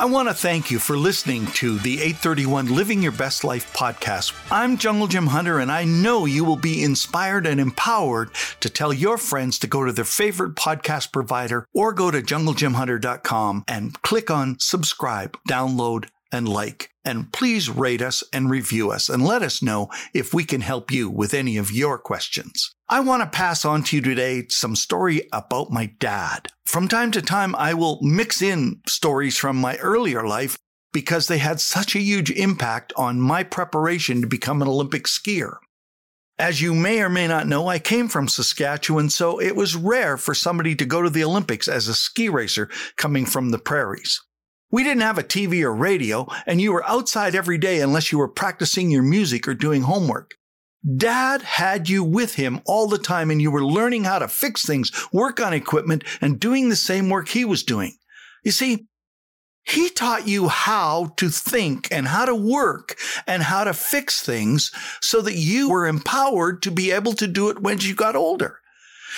I want to thank you for listening to the 831 Living Your Best Life podcast. I'm Jungle Jim Hunter, and I know you will be inspired and empowered to tell your friends to go to their favorite podcast provider or go to junglejimhunter.com and click on subscribe, download, and like. And please rate us and review us and let us know if we can help you with any of your questions. I want to pass on to you today some story about my dad. From time to time, I will mix in stories from my earlier life because they had such a huge impact on my preparation to become an Olympic skier. As you may or may not know, I came from Saskatchewan, so it was rare for somebody to go to the Olympics as a ski racer coming from the prairies. We didn't have a TV or radio, and you were outside every day unless you were practicing your music or doing homework. Dad had you with him all the time and you were learning how to fix things, work on equipment, and doing the same work he was doing. You see, he taught you how to think and how to work and how to fix things so that you were empowered to be able to do it when you got older.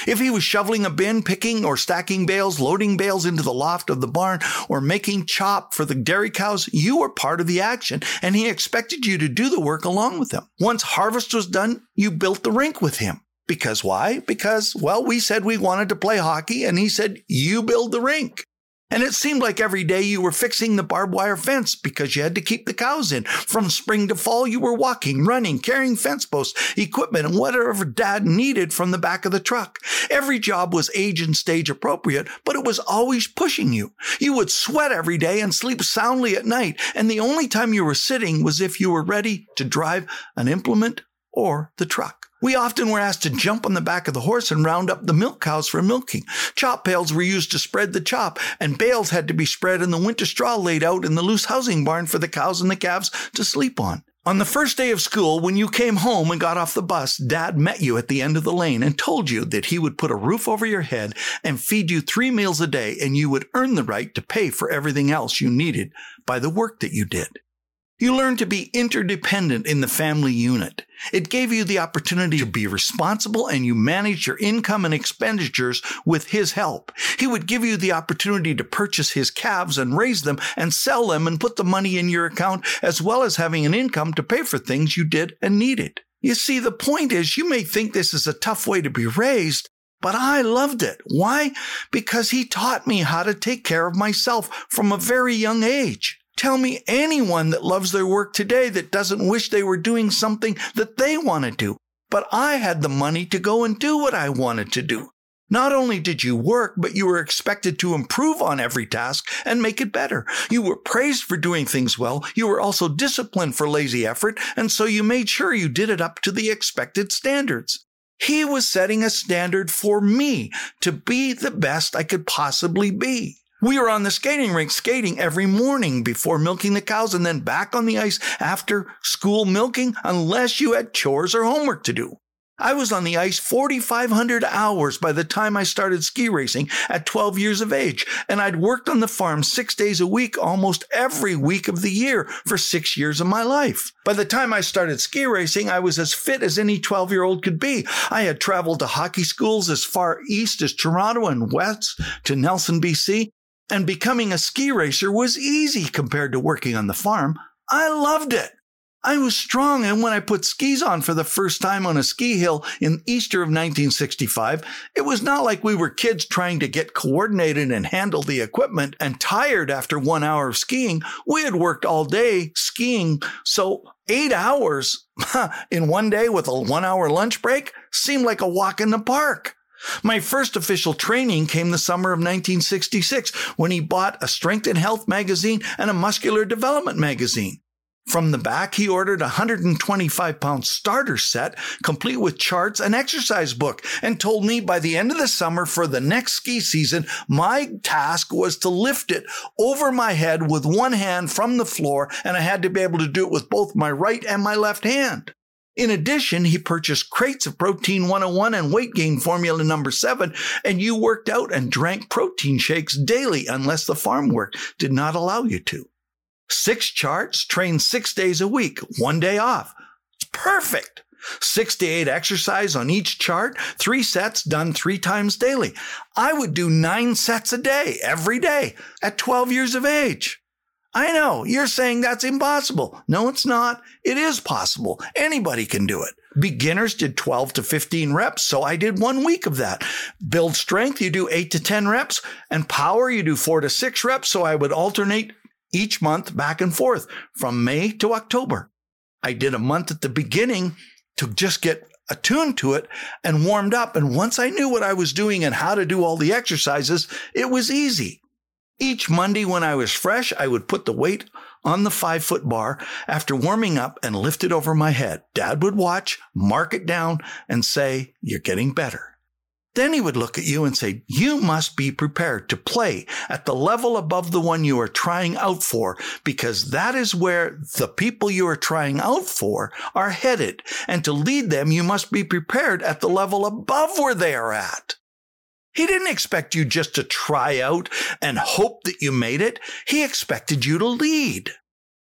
If he was shoveling a bin, picking or stacking bales, loading bales into the loft of the barn, or making chop for the dairy cows, you were part of the action, and he expected you to do the work along with him. Once harvest was done, you built the rink with him. Because why? Because, well, we said we wanted to play hockey, and he said, you build the rink. And it seemed like every day you were fixing the barbed wire fence because you had to keep the cows in. From spring to fall, you were walking, running, carrying fence posts, equipment, and whatever dad needed from the back of the truck. Every job was age and stage appropriate, but it was always pushing you. You would sweat every day and sleep soundly at night, and the only time you were sitting was if you were ready to drive an implement or the truck. We often were asked to jump on the back of the horse and round up the milk cows for milking. Chop pails were used to spread the chop, and bales had to be spread and the winter straw laid out in the loose housing barn for the cows and the calves to sleep on. On the first day of school, when you came home and got off the bus, Dad met you at the end of the lane and told you that he would put a roof over your head and feed you three meals a day, and you would earn the right to pay for everything else you needed by the work that you did. You learned to be interdependent in the family unit. It gave you the opportunity to be responsible and you managed your income and expenditures with his help. He would give you the opportunity to purchase his calves and raise them and sell them and put the money in your account as well as having an income to pay for things you did and needed. You see, the point is you may think this is a tough way to be raised, but I loved it. Why? Because he taught me how to take care of myself from a very young age. Tell me anyone that loves their work today that doesn't wish they were doing something that they want to do. But I had the money to go and do what I wanted to do. Not only did you work, but you were expected to improve on every task and make it better. You were praised for doing things well. You were also disciplined for lazy effort, and so you made sure you did it up to the expected standards. He was setting a standard for me to be the best I could possibly be. We were on the skating rink skating every morning before milking the cows and then back on the ice after school milking unless you had chores or homework to do. I was on the ice 4,500 hours by the time I started ski racing at 12 years of age, and I'd worked on the farm six days a week almost every week of the year for six years of my life. By the time I started ski racing, I was as fit as any 12 year old could be. I had traveled to hockey schools as far east as Toronto and west to Nelson, BC, and becoming a ski racer was easy compared to working on the farm. I loved it. I was strong, and when I put skis on for the first time on a ski hill in Easter of 1965, it was not like we were kids trying to get coordinated and handle the equipment and tired after one hour of skiing. We had worked all day skiing, so eight hours in one day with a one hour lunch break seemed like a walk in the park. My first official training came the summer of 1966 when he bought a Strength and Health magazine and a Muscular Development magazine. From the back, he ordered a 125 pound starter set, complete with charts and exercise book, and told me by the end of the summer for the next ski season, my task was to lift it over my head with one hand from the floor, and I had to be able to do it with both my right and my left hand. In addition, he purchased crates of Protein 101 and weight gain formula number 7, and you worked out and drank protein shakes daily unless the farm work did not allow you to. Six charts, train six days a week, one day off. It's perfect. Six to eight exercise on each chart, three sets done three times daily. I would do nine sets a day, every day, at 12 years of age. I know you're saying that's impossible. No, it's not. It is possible. Anybody can do it. Beginners did 12 to 15 reps, so I did one week of that. Build strength, you do 8 to 10 reps, and power, you do 4 to 6 reps, so I would alternate each month back and forth from May to October. I did a month at the beginning to just get attuned to it and warmed up. And once I knew what I was doing and how to do all the exercises, it was easy. Each Monday when I was fresh, I would put the weight on the five foot bar after warming up and lift it over my head. Dad would watch, mark it down, and say, You're getting better. Then he would look at you and say, You must be prepared to play at the level above the one you are trying out for, because that is where the people you are trying out for are headed. And to lead them, you must be prepared at the level above where they are at. He didn't expect you just to try out and hope that you made it. He expected you to lead.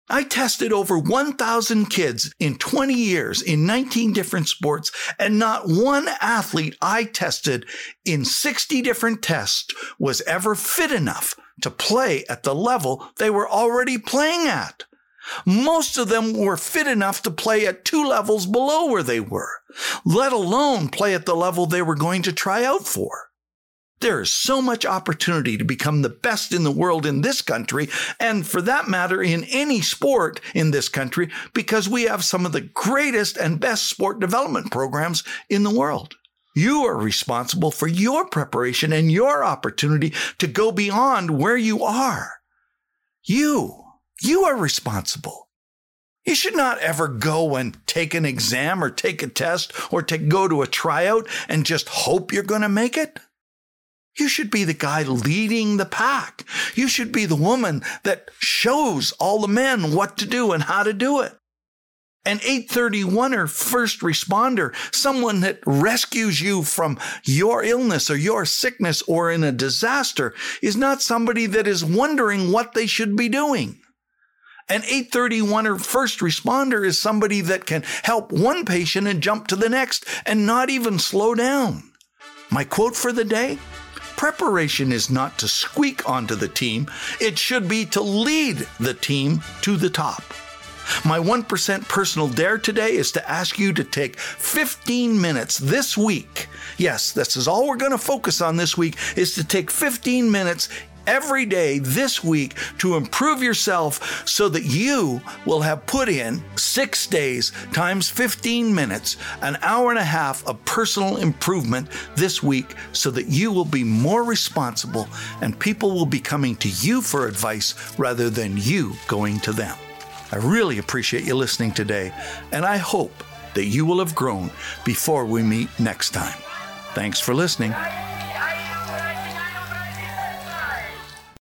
I tested over 1,000 kids in 20 years in 19 different sports, and not one athlete I tested in 60 different tests was ever fit enough to play at the level they were already playing at. Most of them were fit enough to play at two levels below where they were, let alone play at the level they were going to try out for. There is so much opportunity to become the best in the world in this country, and for that matter, in any sport in this country, because we have some of the greatest and best sport development programs in the world. You are responsible for your preparation and your opportunity to go beyond where you are. You, you are responsible. You should not ever go and take an exam or take a test or take, go to a tryout and just hope you're going to make it. You should be the guy leading the pack. You should be the woman that shows all the men what to do and how to do it. An 831er first responder, someone that rescues you from your illness or your sickness or in a disaster, is not somebody that is wondering what they should be doing. An 831er first responder is somebody that can help one patient and jump to the next and not even slow down. My quote for the day Preparation is not to squeak onto the team, it should be to lead the team to the top. My 1% personal dare today is to ask you to take 15 minutes this week. Yes, this is all we're going to focus on this week is to take 15 minutes every day this week to improve yourself so that you will have put in six days times 15 minutes, an hour and a half of personal improvement this week so that you will be more responsible and people will be coming to you for advice rather than you going to them. I really appreciate you listening today, and I hope that you will have grown before we meet next time. Thanks for listening.